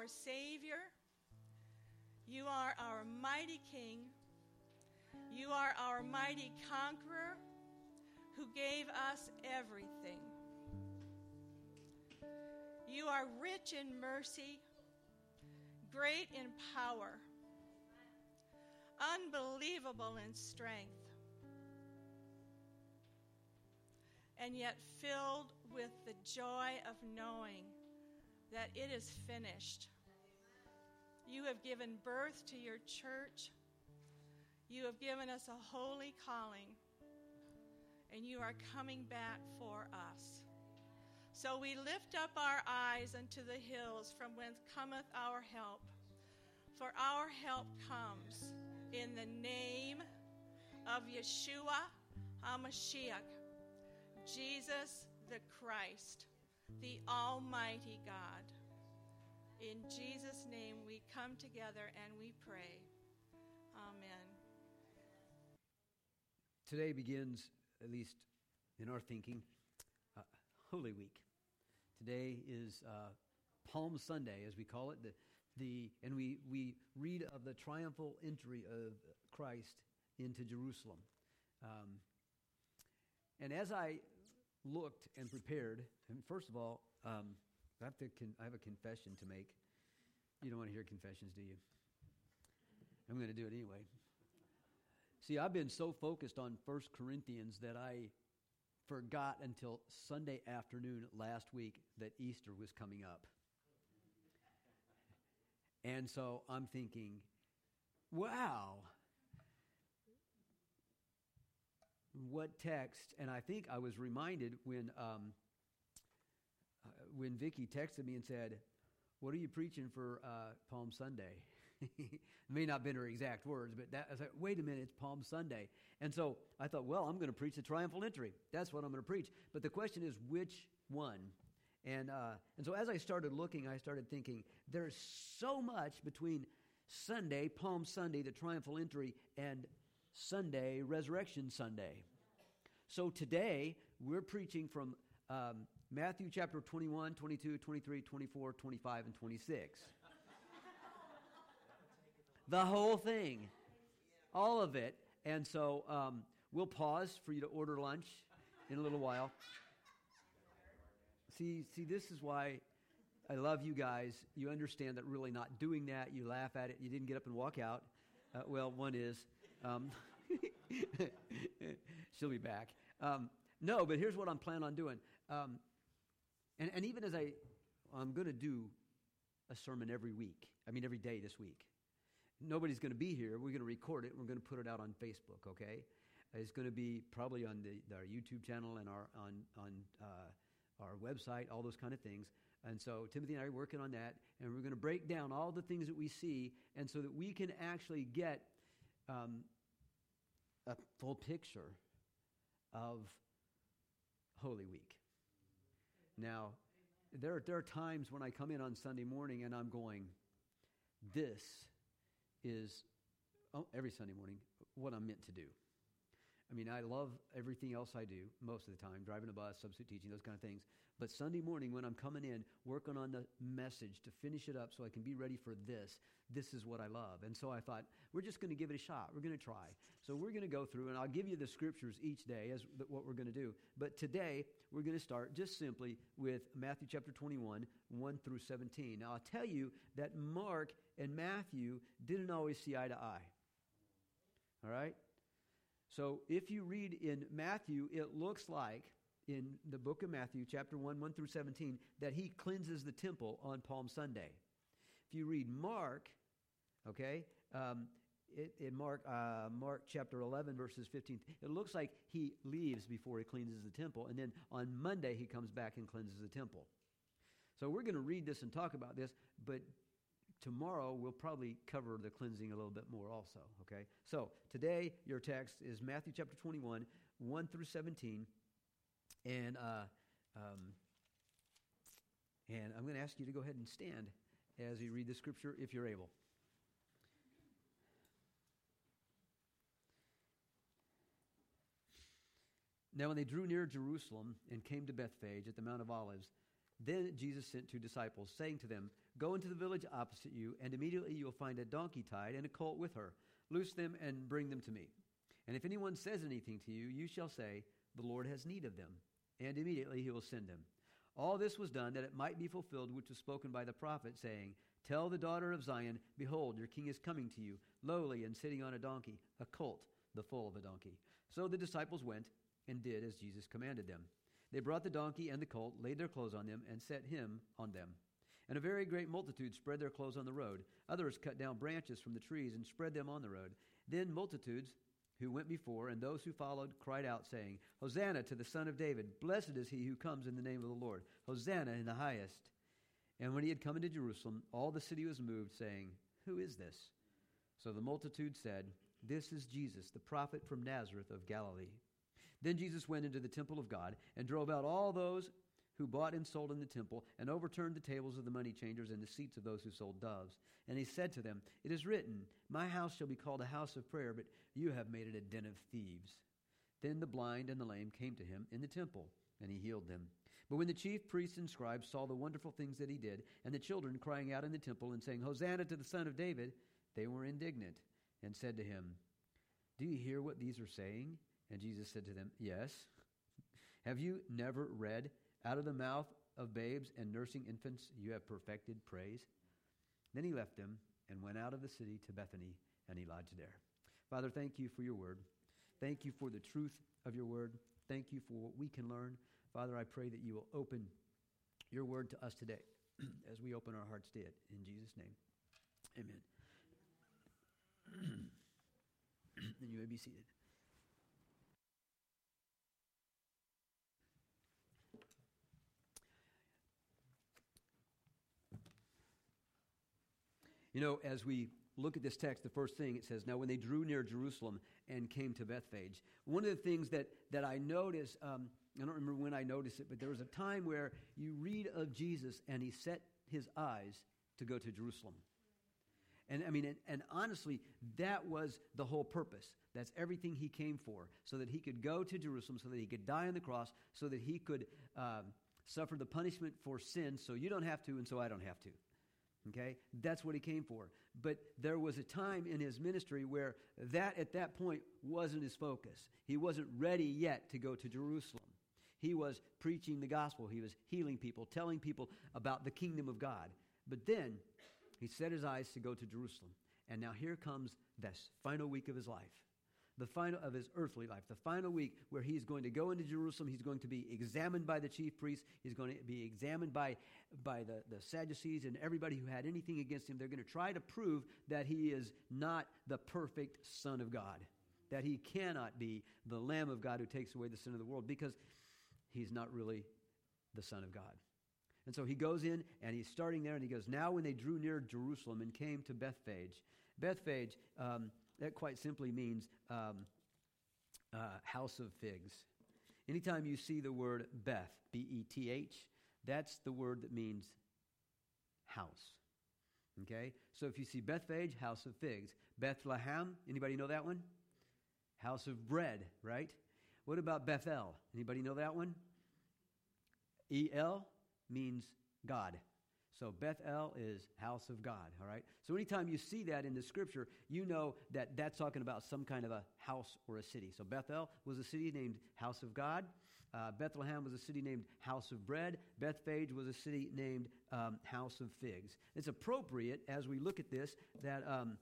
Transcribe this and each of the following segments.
our Savior. You are our mighty King. You are our mighty conqueror who gave us everything. You are rich in mercy, great in power, unbelievable in strength, and yet filled with the joy of knowing that it is finished. You have given birth to your church. You have given us a holy calling, and you are coming back for us. So we lift up our eyes unto the hills from whence cometh our help. For our help comes in the name of Yeshua HaMashiach, Jesus the Christ, the Almighty God. In Jesus' name we come together and we pray. Amen. Today begins, at least in our thinking, uh, Holy Week. Today is uh, Palm Sunday, as we call it, the, the, and we, we read of the triumphal entry of Christ into Jerusalem. Um, and as I looked and prepared, and first of all, um, I have, to con- I have a confession to make. You don't want to hear confessions, do you? I'm going to do it anyway. See, I've been so focused on 1 Corinthians that I forgot until Sunday afternoon last week that Easter was coming up. And so I'm thinking, wow, what text? And I think I was reminded when, um, uh, when Vicki texted me and said, what are you preaching for uh, Palm Sunday? it may not have been her exact words, but that, I was like, wait a minute, it's Palm Sunday. And so I thought, well, I'm going to preach the triumphal entry. That's what I'm going to preach. But the question is, which one? And, uh, and so as I started looking, I started thinking, there's so much between Sunday, Palm Sunday, the triumphal entry, and Sunday, Resurrection Sunday. So today, we're preaching from um, Matthew chapter 21, 22, 23, 24, 25, and 26. the whole thing. All of it. And so um, we'll pause for you to order lunch in a little while. See, see, this is why I love you guys. You understand that really not doing that, you laugh at it, you didn't get up and walk out. Uh, well, one is. Um, she'll be back. Um, no, but here's what I'm planning on doing. Um, and, and even as I, I'm going to do a sermon every week, I mean, every day this week. Nobody's going to be here. We're going to record it. We're going to put it out on Facebook, okay? It's going to be probably on the, our YouTube channel and our, on, on uh, our website, all those kind of things. And so Timothy and I are working on that, and we're going to break down all the things that we see, and so that we can actually get um, a full picture of Holy Week. Now, there, there are times when I come in on Sunday morning and I'm going, this is, oh, every Sunday morning, what I'm meant to do. I mean, I love everything else I do most of the time, driving a bus, substitute teaching, those kind of things. But Sunday morning, when I'm coming in, working on the message to finish it up so I can be ready for this, this is what I love. And so I thought, we're just going to give it a shot. We're going to try. So we're going to go through, and I'll give you the scriptures each day as what we're going to do. But today, we're going to start just simply with Matthew chapter 21, 1 through 17. Now, I'll tell you that Mark and Matthew didn't always see eye to eye. All right? So if you read in Matthew, it looks like in the book of Matthew, chapter 1, 1 through 17, that he cleanses the temple on Palm Sunday. If you read Mark, okay, um, it, in Mark, uh, Mark chapter 11, verses 15, it looks like he leaves before he cleanses the temple, and then on Monday he comes back and cleanses the temple. So we're going to read this and talk about this, but tomorrow we'll probably cover the cleansing a little bit more also okay so today your text is matthew chapter 21 1 through 17 and uh, um, and i'm going to ask you to go ahead and stand as you read the scripture if you're able now when they drew near jerusalem and came to bethphage at the mount of olives Then Jesus sent two disciples, saying to them, Go into the village opposite you, and immediately you'll find a donkey tied and a colt with her. Loose them and bring them to me. And if anyone says anything to you, you shall say, The Lord has need of them. And immediately he will send them. All this was done that it might be fulfilled which was spoken by the prophet, saying, Tell the daughter of Zion, Behold, your king is coming to you, lowly and sitting on a donkey, a colt, the foal of a donkey. So the disciples went and did as Jesus commanded them. They brought the donkey and the colt, laid their clothes on them, and set him on them. And a very great multitude spread their clothes on the road. Others cut down branches from the trees and spread them on the road. Then multitudes who went before and those who followed cried out, saying, Hosanna to the Son of David! Blessed is he who comes in the name of the Lord! Hosanna in the highest! And when he had come into Jerusalem, all the city was moved, saying, Who is this? So the multitude said, This is Jesus, the prophet from Nazareth of Galilee. Then Jesus went into the temple of God and drove out all those who bought and sold in the temple and overturned the tables of the money changers and the seats of those who sold doves. And he said to them, It is written, My house shall be called a house of prayer, but you have made it a den of thieves. Then the blind and the lame came to him in the temple, and he healed them. But when the chief priests and scribes saw the wonderful things that he did, and the children crying out in the temple and saying, Hosanna to the Son of David, they were indignant and said to him, Do you hear what these are saying? And Jesus said to them, Yes. Have you never read, Out of the mouth of babes and nursing infants you have perfected praise? Then he left them and went out of the city to Bethany, and he lodged there. Father, thank you for your word. Thank you for the truth of your word. Thank you for what we can learn. Father, I pray that you will open your word to us today as we open our hearts to it. In Jesus' name, amen. and you may be seated. You know, as we look at this text, the first thing it says, Now, when they drew near Jerusalem and came to Bethphage, one of the things that, that I notice, um, I don't remember when I noticed it, but there was a time where you read of Jesus and he set his eyes to go to Jerusalem. And I mean, and, and, honestly, that was the whole purpose. That's everything he came for, so that he could go to Jerusalem, so that he could die on the cross, so that he could um, suffer the punishment for sin, so you don't have to, and so I don't have to. Okay? That's what he came for. But there was a time in his ministry where that at that point wasn't his focus. He wasn't ready yet to go to Jerusalem. He was preaching the gospel, he was healing people, telling people about the kingdom of God. But then he set his eyes to go to Jerusalem. And now here comes this final week of his life the final of his earthly life, the final week where he's going to go into Jerusalem. He's going to be examined by the chief priests. He's going to be examined by, by the, the Sadducees and everybody who had anything against him. They're going to try to prove that he is not the perfect Son of God, that he cannot be the Lamb of God who takes away the sin of the world because he's not really the Son of God. And so he goes in and he's starting there and he goes, Now when they drew near Jerusalem and came to Bethphage, Bethphage, um, that quite simply means um, uh, house of figs. Anytime you see the word Beth, B E T H, that's the word that means house. Okay? So if you see Bethphage, house of figs. Bethlehem, anybody know that one? House of bread, right? What about Bethel? Anybody know that one? E L means God. So Bethel is house of God, all right? So anytime you see that in the scripture, you know that that's talking about some kind of a house or a city. So Bethel was a city named House of God. Uh, Bethlehem was a city named House of Bread. Bethphage was a city named um, House of Figs. It's appropriate as we look at this that, um,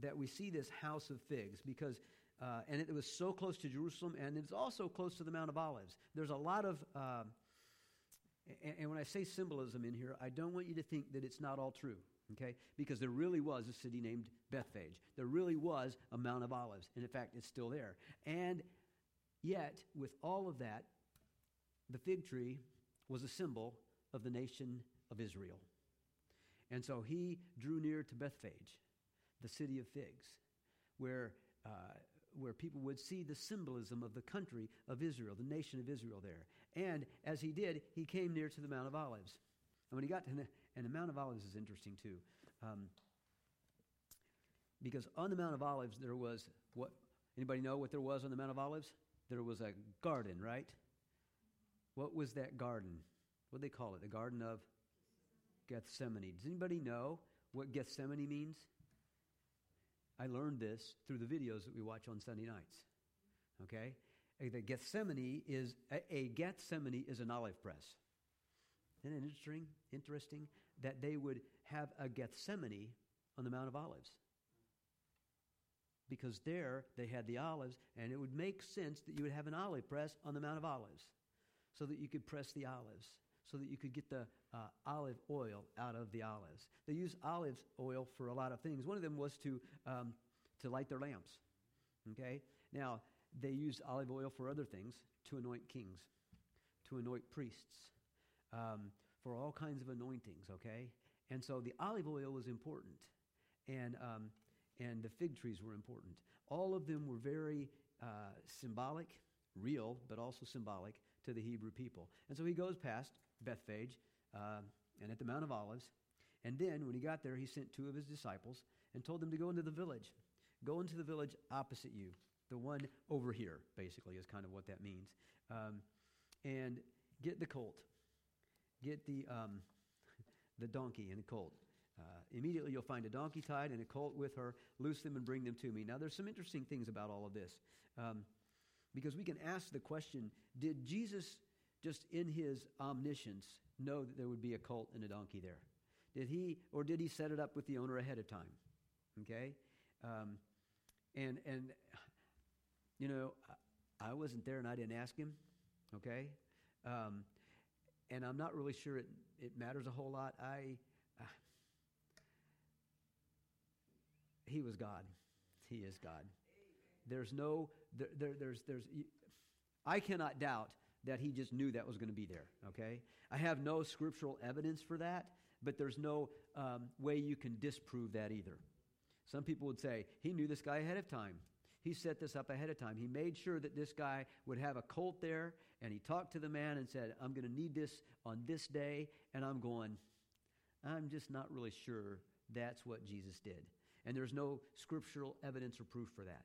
that we see this House of Figs because, uh, and it was so close to Jerusalem and it's also close to the Mount of Olives. There's a lot of. Uh, and, and when I say symbolism in here, I don't want you to think that it's not all true, okay? Because there really was a city named Bethphage. There really was a Mount of Olives. And in fact, it's still there. And yet, with all of that, the fig tree was a symbol of the nation of Israel. And so he drew near to Bethphage, the city of figs, where uh, where people would see the symbolism of the country of Israel, the nation of Israel there. And as he did, he came near to the Mount of Olives. And when he got to the, and the Mount of Olives is interesting too. Um, because on the Mount of Olives there was what anybody know what there was on the Mount of Olives? There was a garden, right? What was that garden? what they call it? The Garden of Gethsemane. Does anybody know what Gethsemane means? I learned this through the videos that we watch on Sunday nights. Okay? The Gethsemane is a, Gethsemane is an olive press. Isn't it interesting? Interesting that they would have a Gethsemane on the Mount of Olives. Because there they had the olives, and it would make sense that you would have an olive press on the Mount of Olives so that you could press the olives, so that you could get the uh, olive oil out of the olives. They used olive oil for a lot of things. One of them was to, um, to light their lamps. Okay? Now, they used olive oil for other things to anoint kings, to anoint priests, um, for all kinds of anointings, okay? And so the olive oil was important, and, um, and the fig trees were important. All of them were very uh, symbolic, real, but also symbolic to the Hebrew people. And so he goes past Bethphage uh, and at the Mount of Olives. And then when he got there, he sent two of his disciples and told them to go into the village. Go into the village opposite you. The one over here, basically, is kind of what that means. Um, and get the colt. Get the, um, the donkey and the colt. Uh, immediately you'll find a donkey tied and a colt with her. Loose them and bring them to me. Now, there's some interesting things about all of this. Um, because we can ask the question did Jesus, just in his omniscience, know that there would be a colt and a donkey there? Did he, or did he set it up with the owner ahead of time? Okay? Um, and, and, you know, I wasn't there and I didn't ask him, okay? Um, and I'm not really sure it, it matters a whole lot. I, he was God. He is God. There's no, there, there, there's, there's, I cannot doubt that he just knew that was going to be there, okay? I have no scriptural evidence for that, but there's no um, way you can disprove that either. Some people would say, he knew this guy ahead of time. He set this up ahead of time. He made sure that this guy would have a colt there, and he talked to the man and said, I'm going to need this on this day. And I'm going, I'm just not really sure that's what Jesus did. And there's no scriptural evidence or proof for that.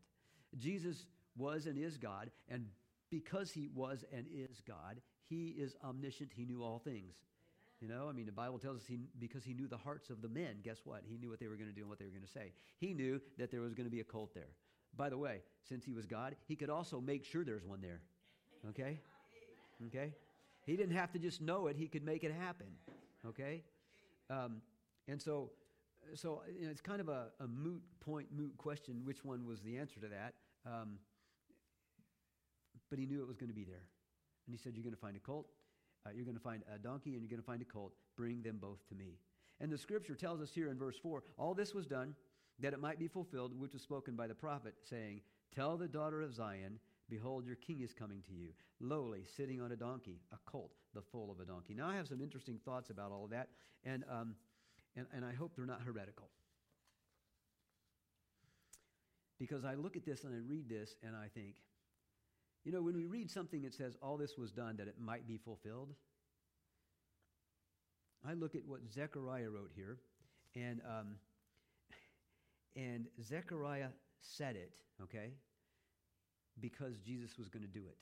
Jesus was and is God, and because he was and is God, he is omniscient. He knew all things. You know, I mean, the Bible tells us he, because he knew the hearts of the men, guess what? He knew what they were going to do and what they were going to say. He knew that there was going to be a cult there. By the way, since he was God, he could also make sure there's one there. Okay? Okay? He didn't have to just know it, he could make it happen. Okay? Um, and so, so you know, it's kind of a, a, moot point, moot question which one was the answer to that. Um, but he knew it was going to be there. And he said, You're going to find a colt, uh, you're going to find a donkey, and you're going to find a colt. Bring them both to me. And the scripture tells us here in verse 4 all this was done that it might be fulfilled, which was spoken by the prophet, saying, Tell the daughter of Zion, Behold, your king is coming to you, lowly, sitting on a donkey, a colt, the foal of a donkey. Now, I have some interesting thoughts about all of that, and, um, and, and I hope they're not heretical. Because I look at this and I read this and I think, you know, when we read something that says all this was done that it might be fulfilled, I look at what Zechariah wrote here, and um, and Zechariah said it, okay, because Jesus was going to do it.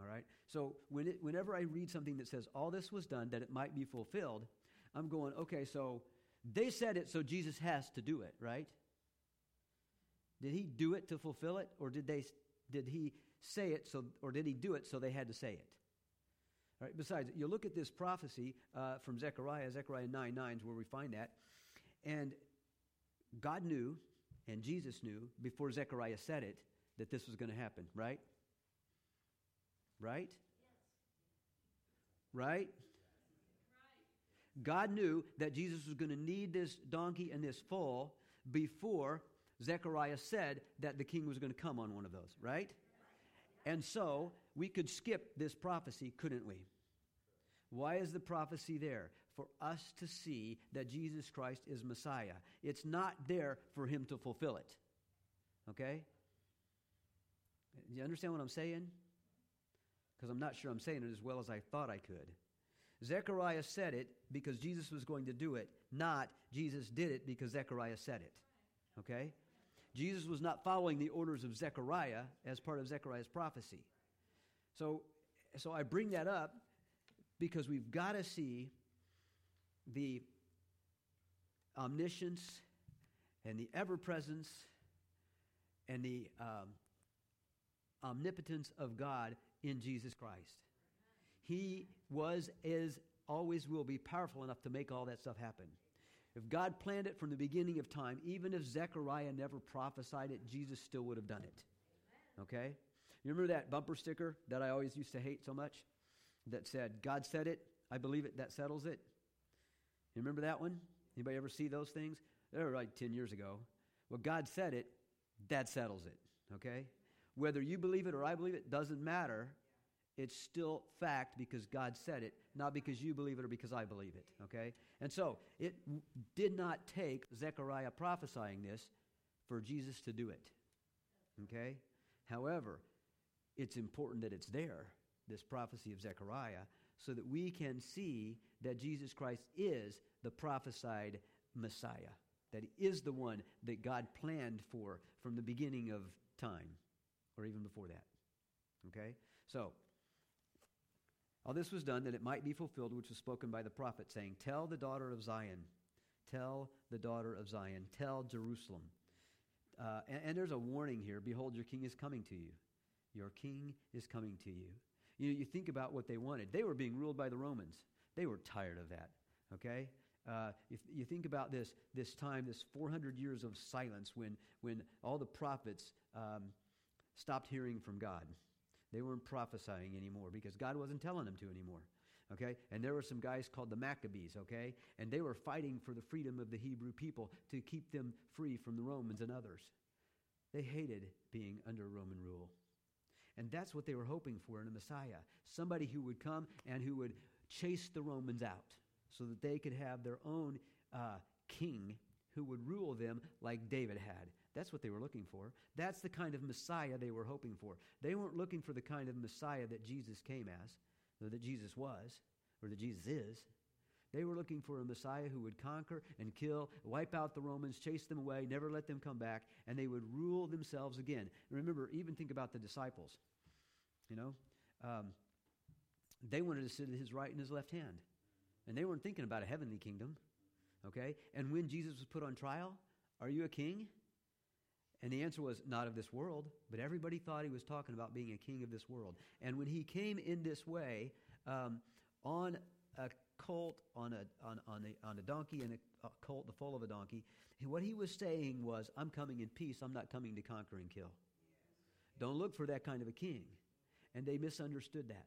All right? So when it, whenever I read something that says all this was done that it might be fulfilled, I'm going, okay, so they said it, so Jesus has to do it, right? Did he do it to fulfill it, or did, they, did he say it, so, or did he do it so they had to say it? All right, besides, you look at this prophecy uh, from Zechariah, Zechariah 9 9 is where we find that. And God knew, and Jesus knew, before Zechariah said it, that this was going to happen, right? Right? Right? God knew that Jesus was going to need this donkey and this foal before Zechariah said that the king was going to come on one of those, right? And so we could skip this prophecy, couldn't we? Why is the prophecy there? For us to see that Jesus Christ is Messiah. It's not there for him to fulfill it. Okay? Do you understand what I'm saying? Because I'm not sure I'm saying it as well as I thought I could. Zechariah said it because Jesus was going to do it, not Jesus did it because Zechariah said it. Okay? Jesus was not following the orders of Zechariah as part of Zechariah's prophecy. So, so I bring that up because we've got to see the omniscience and the ever presence and the um, omnipotence of God in Jesus Christ. He was, is, always will be powerful enough to make all that stuff happen. If God planned it from the beginning of time, even if Zechariah never prophesied it, Jesus still would have done it. Okay? You remember that bumper sticker that I always used to hate so much? That said, God said it, I believe it, that settles it. You remember that one? Anybody ever see those things? They were like 10 years ago. Well, God said it, that settles it. Okay? Whether you believe it or I believe it doesn't matter. It's still fact because God said it, not because you believe it or because I believe it. Okay? And so it did not take Zechariah prophesying this for Jesus to do it. Okay? However, it's important that it's there, this prophecy of Zechariah, so that we can see that Jesus Christ is the prophesied Messiah, that he is the one that God planned for from the beginning of time, or even before that. Okay? So, all this was done that it might be fulfilled, which was spoken by the prophet, saying, Tell the daughter of Zion, tell the daughter of Zion, tell Jerusalem. Uh, and, and, there's a warning here Behold, your king is coming to you. Your king is coming to you. You, you think about what they wanted. They were being ruled by the Romans, they were tired of that. Okay? Uh, if you think about this, this time, this 400 years of silence when, when all the prophets um, stopped hearing from God. They weren't prophesying anymore because God wasn't telling them to anymore. Okay? And there were some guys called the Maccabees, okay? And they were fighting for the freedom of the Hebrew people to keep them free from the Romans and others. They hated being under Roman rule. And that's what they were hoping for in a Messiah somebody who would come and who would chase the Romans out so that they could have their own uh, king who would rule them like David had. That's what they were looking for. That's the kind of Messiah they were hoping for. They weren't looking for the kind of Messiah that Jesus came as, or that Jesus was, or that Jesus is. They were looking for a Messiah who would conquer and kill, wipe out the Romans, chase them away, never let them come back, and they would rule themselves again. And Remember, even think about the disciples. You know, um, they wanted to sit at his right and his left hand. And they weren't thinking about a heavenly kingdom. Okay? And when Jesus was put on trial, are you a king? And the answer was, not of this world. But everybody thought he was talking about being a king of this world. And when he came in this way, um, on a colt, on a, on, on, a, on a donkey, and a, colt, the foal of a donkey, what he was saying was, I'm coming in peace. I'm not coming to conquer and kill. Don't look for that kind of a king. And they misunderstood that.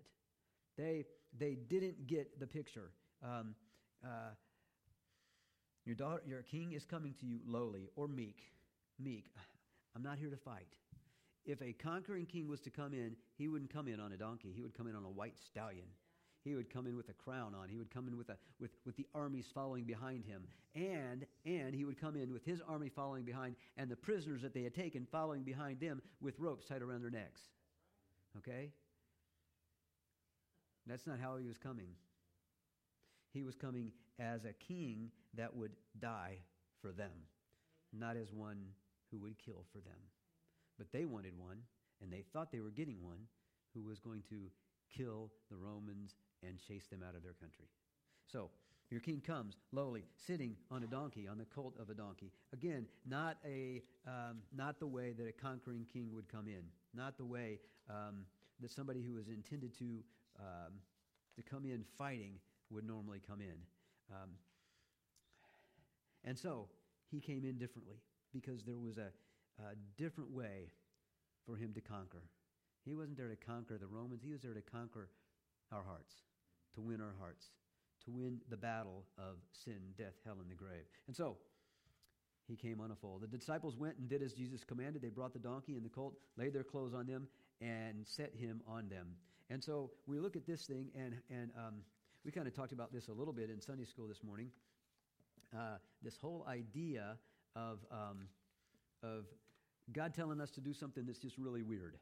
They, they didn't get the picture. Um, uh, your daughter, your king is coming to you lowly or meek. Meek. I'm not here to fight. If a conquering king was to come in, he wouldn't come in on a donkey. He would come in on a white stallion. He would come in with a crown on. He would come in with, a, with, with the armies following behind him. And, and he would come in with his army following behind and the prisoners that they had taken following behind them with ropes tied around their necks. Okay? That's not how he was coming. He was coming as a king that would die for them, not as one who would kill for them. But they wanted one, and they thought they were getting one who was going to kill the Romans and chase them out of their country. So, your king comes lowly, sitting on a donkey, on the colt of a donkey. Again, not a um, not the way that a conquering king would come in, not the way um, that somebody who was intended to um, to come in fighting would normally come in. Um, and so he came in differently because there was a, a different way for him to conquer. He wasn't there to conquer the Romans, he was there to conquer our hearts, to win our hearts, to win the battle of sin, death, hell, and the grave. And so, he came on a foal. The disciples went and did as Jesus commanded. They brought the donkey and the colt, laid their clothes on them, and set him on them. And so we look at this thing, and, and um, we kind of talked about this a little bit in Sunday school this morning. Uh, this whole idea of, um, of God telling us to do something that's just really weird.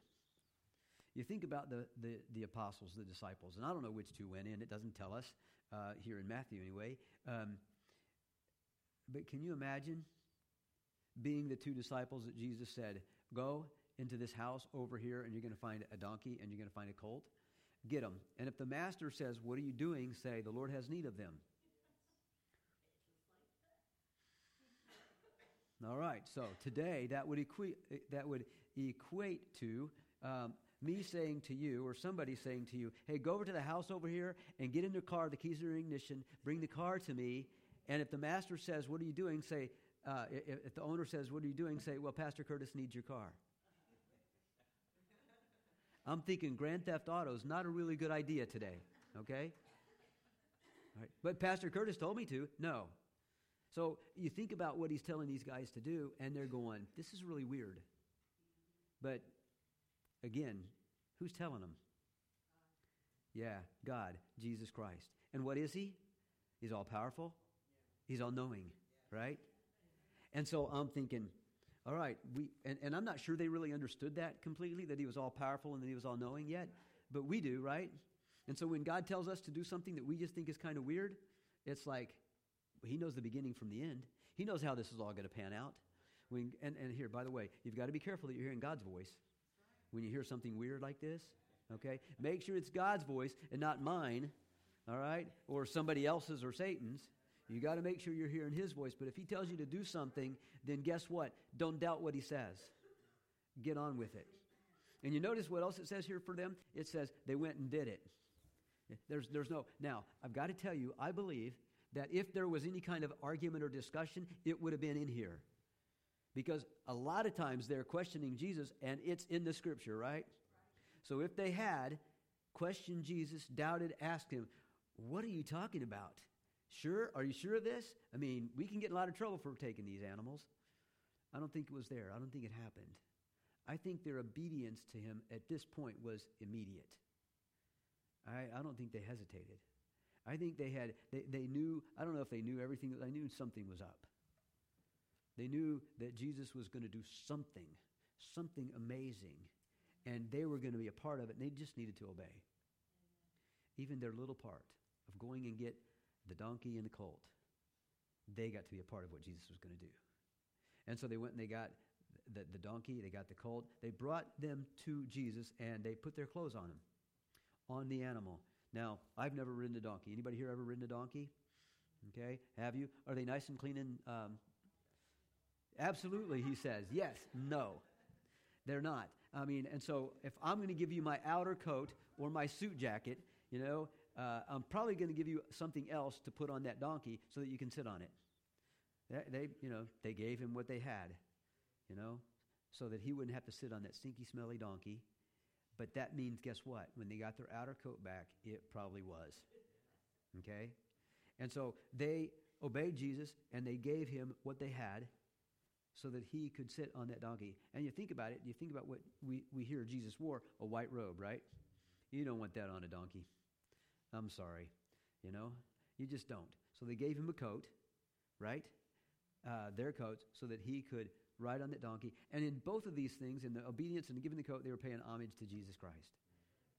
You think about the, the, the, apostles, the disciples, and I don't know which two went in, it doesn't tell us uh, here in Matthew anyway. Um, but can you imagine being the two disciples that Jesus said, Go into this house over here, and you're going to find a donkey and you're going to find a colt? get them. And if the master says, What are you doing? say, The Lord has need of them. All right, so today that would equate, that would equate to um, me saying to you, or somebody saying to you, hey, go over to the house over here and get in the car, the keys are in ignition, bring the car to me. And if the master says, What are you doing? say, uh, if, if the owner says, What are you doing? say, Well, Pastor Curtis needs your car. I'm thinking Grand Theft Auto is not a really good idea today, okay? All right. But Pastor Curtis told me to. No. So you think about what he's telling these guys to do, and they're going, This is really weird. But again, who's telling them? Yeah, God, Jesus Christ. And what is he? He's all powerful, he's all knowing, right? And so I'm thinking, all right, we, and, and I'm not sure they really understood that completely, that he was all powerful and that he was all knowing yet, but we do, right? And so when God tells us to do something that we just think is kind of weird, it's like, he knows the beginning from the end. He knows how this is all going to pan out. When, and, and here, by the way, you've got to be careful that you're hearing God's voice when you hear something weird like this. Okay? Make sure it's God's voice and not mine, all right? Or somebody else's or Satan's. You got to make sure you're hearing his voice. But if he tells you to do something, then guess what? Don't doubt what he says. Get on with it. And you notice what else it says here for them? It says they went and did it. There's, there's no. Now, I've got to tell you, I believe that if there was any kind of argument or discussion, it would have been in here. Because a lot of times they're questioning Jesus, and it's in the scripture, right? So if they had questioned Jesus, doubted, asked him, What are you talking about? Sure? Are you sure of this? I mean, we can get in a lot of trouble for taking these animals. I don't think it was there. I don't think it happened. I think their obedience to him at this point was immediate. I, I don't think they hesitated. I think they had, they, they knew, I don't know if they knew everything, they knew something was up. They knew that Jesus was going to do something, something amazing, and they were going to be a part of it, and they just needed to obey. Even their little part of going and get the donkey and the colt, they got to be a part of what Jesus was going to do. And so they went and they got the, the donkey, they got the colt. They brought them to Jesus and they put their clothes on him, on the animal. Now, I've never ridden a donkey. Anybody here ever ridden a donkey? Okay, have you? Are they nice and clean and. Um, absolutely, he says. Yes, no. They're not. I mean, and so if I'm going to give you my outer coat or my suit jacket, you know, uh, I'm probably going to give you something else to put on that donkey so that you can sit on it. They, they, you know, they gave him what they had, you know, so that he wouldn't have to sit on that stinky, smelly donkey. But that means, guess what? When they got their outer coat back, it probably was. Okay? And so they obeyed Jesus and they gave him what they had so that he could sit on that donkey. And you think about it, you think about what we, we hear Jesus wore a white robe, right? You don't want that on a donkey. I'm sorry. You know, you just don't. So they gave him a coat, right? Uh, their coats, so that he could ride on that donkey. And in both of these things, in the obedience and giving the coat, they were paying homage to Jesus Christ.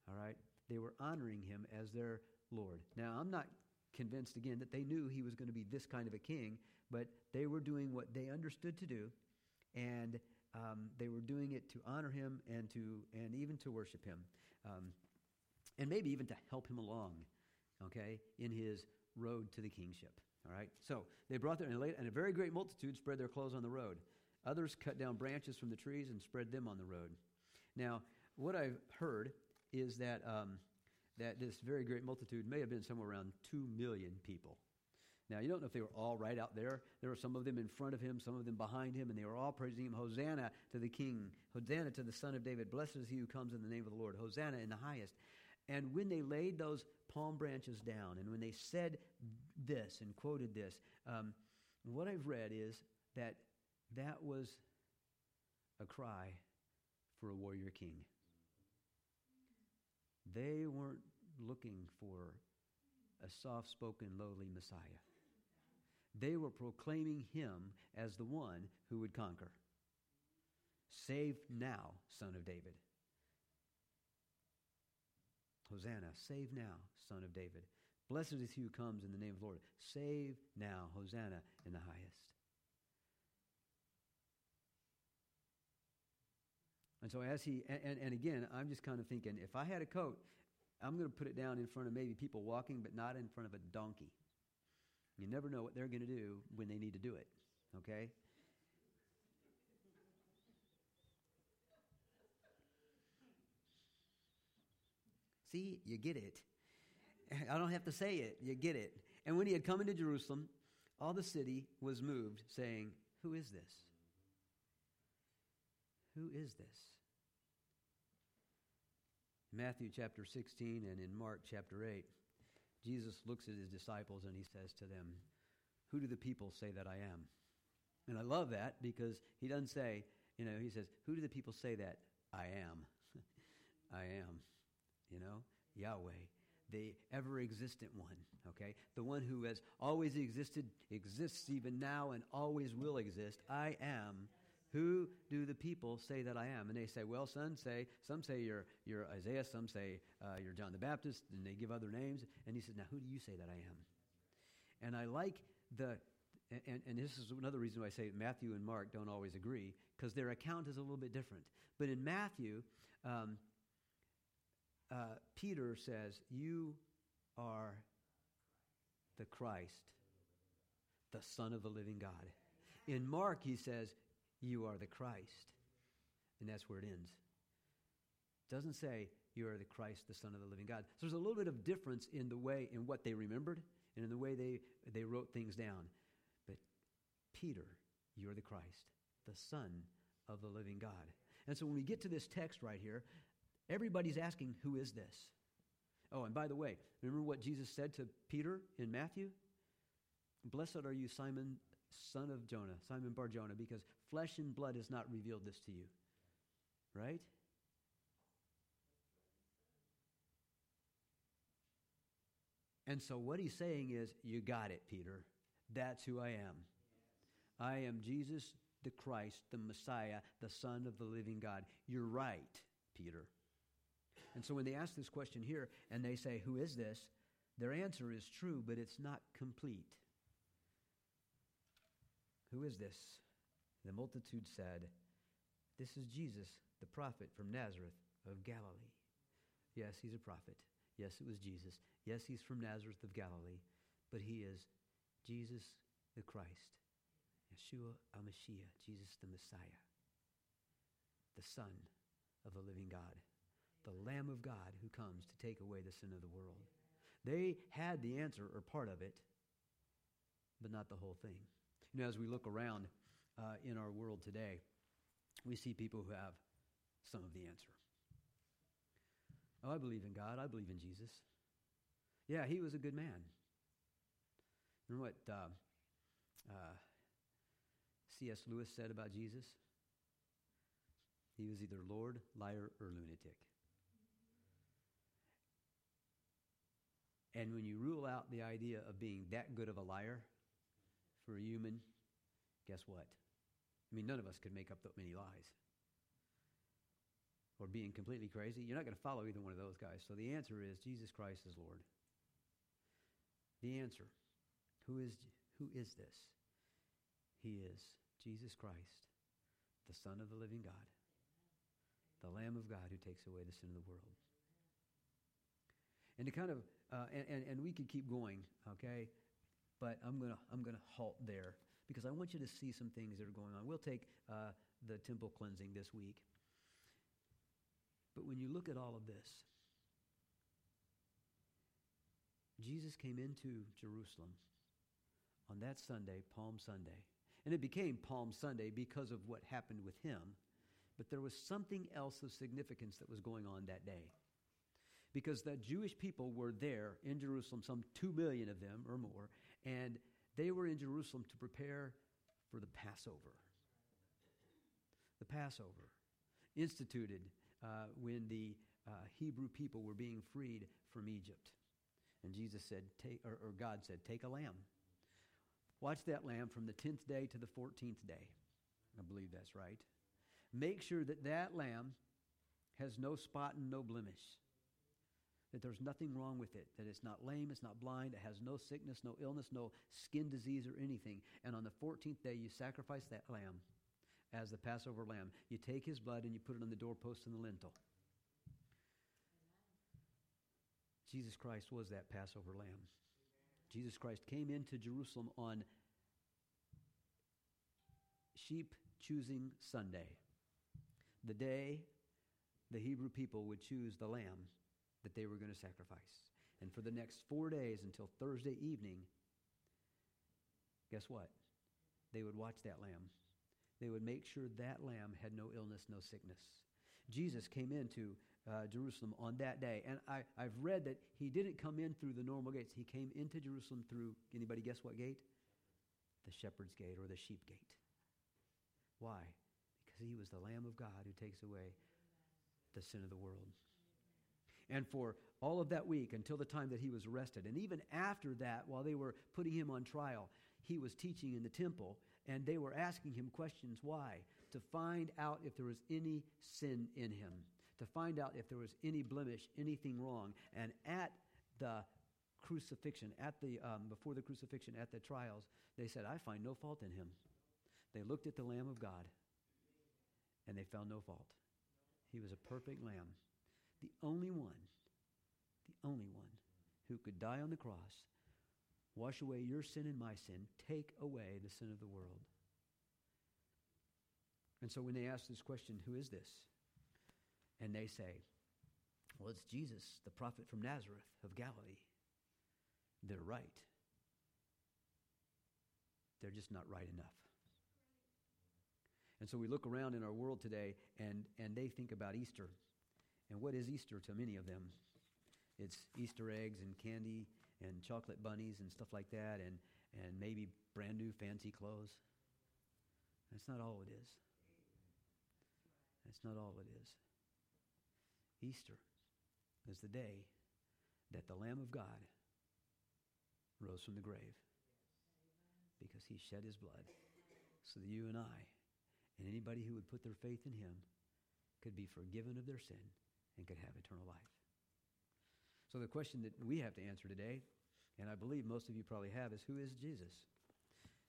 All right? They were honoring him as their Lord. Now, I'm not convinced, again, that they knew he was going to be this kind of a king, but they were doing what they understood to do, and um, they were doing it to honor him and to and even to worship him. Um, and maybe even to help him along, okay, in his road to the kingship. All right? So they brought their, and a very great multitude spread their clothes on the road. Others cut down branches from the trees and spread them on the road. Now, what I've heard is that, um, that this very great multitude may have been somewhere around 2 million people. Now, you don't know if they were all right out there. There were some of them in front of him, some of them behind him, and they were all praising him Hosanna to the King, Hosanna to the Son of David. Blessed is he who comes in the name of the Lord, Hosanna in the highest. And when they laid those palm branches down, and when they said this and quoted this, um, what I've read is that that was a cry for a warrior king. They weren't looking for a soft spoken, lowly Messiah. They were proclaiming him as the one who would conquer. Save now, son of David. Hosanna, save now, son of David. Blessed is he who comes in the name of the Lord. Save now, Hosanna in the highest. And so, as he, and, and again, I'm just kind of thinking if I had a coat I'm going to put it down in front of maybe people walking, but not in front of a donkey. You never know what they're going to do when they need to do it, okay? See, you get it. I don't have to say it, you get it. And when he had come into Jerusalem, all the city was moved, saying, Who is this? Who is this? Matthew chapter 16 and in Mark chapter 8, Jesus looks at his disciples and he says to them, Who do the people say that I am? And I love that because he doesn't say, you know, he says, Who do the people say that I am? I am, you know, Yahweh, the ever existent one, okay? The one who has always existed, exists even now, and always will exist. I am who do the people say that I am? And they say, Well, son, say, some say you're, you're Isaiah, some say uh, you're John the Baptist, and they give other names. And he says, Now, who do you say that I am? And I like the, and, and this is another reason why I say Matthew and Mark don't always agree, because their account is a little bit different. But in Matthew, um, uh, Peter says, You are the Christ, the Son of the living God. In Mark, he says, you are the Christ. And that's where it ends. It doesn't say, You are the Christ, the Son of the living God. So there's a little bit of difference in the way, in what they remembered and in the way they, they wrote things down. But Peter, you're the Christ, the Son of the living God. And so when we get to this text right here, everybody's asking, Who is this? Oh, and by the way, remember what Jesus said to Peter in Matthew? Blessed are you, Simon, son of Jonah, Simon Bar Jonah, because flesh and blood has not revealed this to you. Right? And so what he's saying is, You got it, Peter. That's who I am. I am Jesus the Christ, the Messiah, the Son of the living God. You're right, Peter. And so when they ask this question here and they say, Who is this? their answer is true, but it's not complete. Who is this? The multitude said, This is Jesus, the prophet from Nazareth of Galilee. Yes, he's a prophet. Yes, it was Jesus. Yes, he's from Nazareth of Galilee. But he is Jesus the Christ, Yeshua HaMashiach, Jesus the Messiah, the Son of the living God, the Lamb of God who comes to take away the sin of the world. They had the answer or part of it, but not the whole thing. You know, as we look around uh, in our world today, we see people who have some of the answer. Oh, I believe in God. I believe in Jesus. Yeah, he was a good man. Remember what uh, uh, C.S. Lewis said about Jesus? He was either Lord, liar, or lunatic. And when you rule out the idea of being that good of a liar, for a human, guess what? I mean, none of us could make up that many lies. Or being completely crazy. You're not going to follow either one of those guys. So the answer is Jesus Christ is Lord. The answer who is, who is this? He is Jesus Christ, the Son of the living God, the Lamb of God who takes away the sin of the world. And to kind of, uh, and, and, and we could keep going, okay? but I'm going to I'm to halt there because I want you to see some things that are going on. We'll take uh, the temple cleansing this week. But when you look at all of this, Jesus came into Jerusalem on that Sunday, Palm Sunday. And it became Palm Sunday because of what happened with him. But there was something else of significance that was going on that day. Because the Jewish people were there in Jerusalem, some two million of them or more, and they were in Jerusalem to prepare for the Passover. The Passover, instituted uh, when the uh, Hebrew people were being freed from Egypt. And Jesus said, take, or, or God said, take a lamb. Watch that lamb from the 10th day to the 14th day. I believe that's right. Make sure that that lamb has no spot and no blemish that there's nothing wrong with it, that it's not lame, it's not blind, it has no sickness, no illness, no skin disease or anything. And on the 14th day, you sacrifice that lamb as the Passover lamb. You take his blood and you put it on the doorpost and the lintel. Jesus Christ was that Passover lamb. Jesus Christ came into Jerusalem on sheep choosing Sunday, the day the Hebrew people would choose the lamb that they were going to sacrifice. And for the next four days until Thursday evening, guess what? They would watch that lamb. They would make sure that lamb had no illness, no sickness. Jesus came into uh, Jerusalem on that day. And I, I've read that he didn't come in through the normal gates. He came into Jerusalem through, anybody guess what gate? The shepherd's gate or the sheep gate. Why? Because he was the Lamb of God who takes away the sin of the world. And for all of that week until the time that he was arrested, and even after that, while they were putting him on trial, he was teaching in the temple, and they were asking him questions. Why? To find out if there was any sin in him, to find out if there was any blemish, anything wrong. And at the crucifixion, at the um, before the crucifixion, at the trials, they said, "I find no fault in him." They looked at the Lamb of God, and they found no fault. He was a perfect lamb, the only one, the only one who could die on the cross, wash away your sin and my sin, take away the sin of the world. And so when they ask this question, who is this? And they say, well, it's Jesus, the prophet from Nazareth of Galilee. They're right. They're just not right enough. And so we look around in our world today and, and they think about Easter. And what is Easter to many of them? It's Easter eggs and candy and chocolate bunnies and stuff like that and, and maybe brand new fancy clothes. That's not all it is. That's not all it is. Easter is the day that the Lamb of God rose from the grave because he shed his blood so that you and I and anybody who would put their faith in him could be forgiven of their sin and could have eternal life. So the question that we have to answer today, and I believe most of you probably have, is who is Jesus?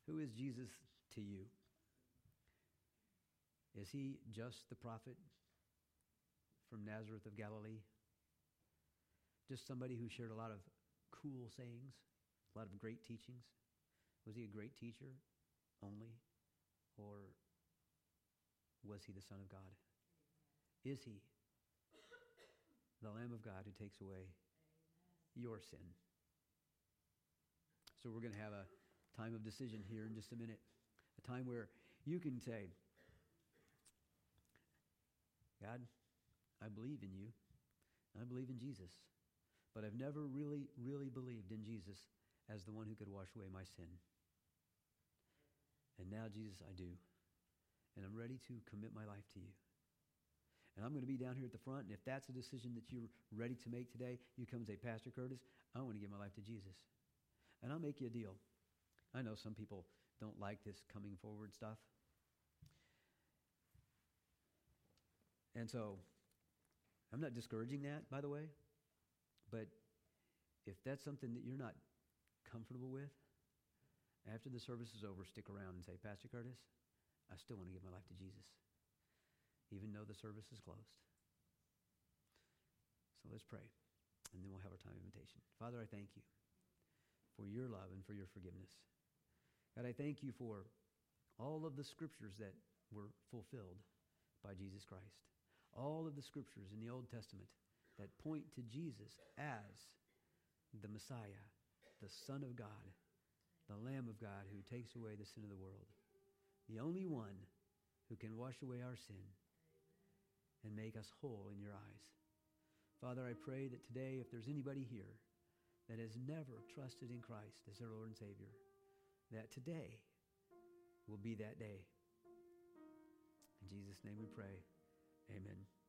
Who is Jesus to you? Is he just the prophet from Nazareth of Galilee? Just somebody who shared a lot of cool sayings, a lot of great teachings? Was he a great teacher only? Or was he the Son of God? Is he the Lamb of God who takes away your sin? So we're going to have a time of decision here in just a minute. A time where you can say, God, I believe in you. I believe in Jesus. But I've never really, really believed in Jesus as the one who could wash away my sin. And now, Jesus, I do and I'm ready to commit my life to you. And I'm going to be down here at the front, and if that's a decision that you're ready to make today, you come and say, Pastor Curtis, I want to give my life to Jesus. And I'll make you a deal. I know some people don't like this coming forward stuff. And so, I'm not discouraging that, by the way, but if that's something that you're not comfortable with, after the service is over, stick around and say, Pastor Curtis, I still want to give my life to Jesus, even though the service is closed. So let's pray, and then we'll have our time of invitation. Father, I thank you for your love and for your forgiveness. God, I thank you for all of the scriptures that were fulfilled by Jesus Christ. All of the scriptures in the Old Testament that point to Jesus as the Messiah, the Son of God, the Lamb of God who takes away the sin of the world the only one who can wash away our sin and make us whole in your eyes. Father, I pray that today, if there's anybody here that has never trusted in Christ as their Lord and Savior, that today will be that day. In Jesus' name we pray. Amen.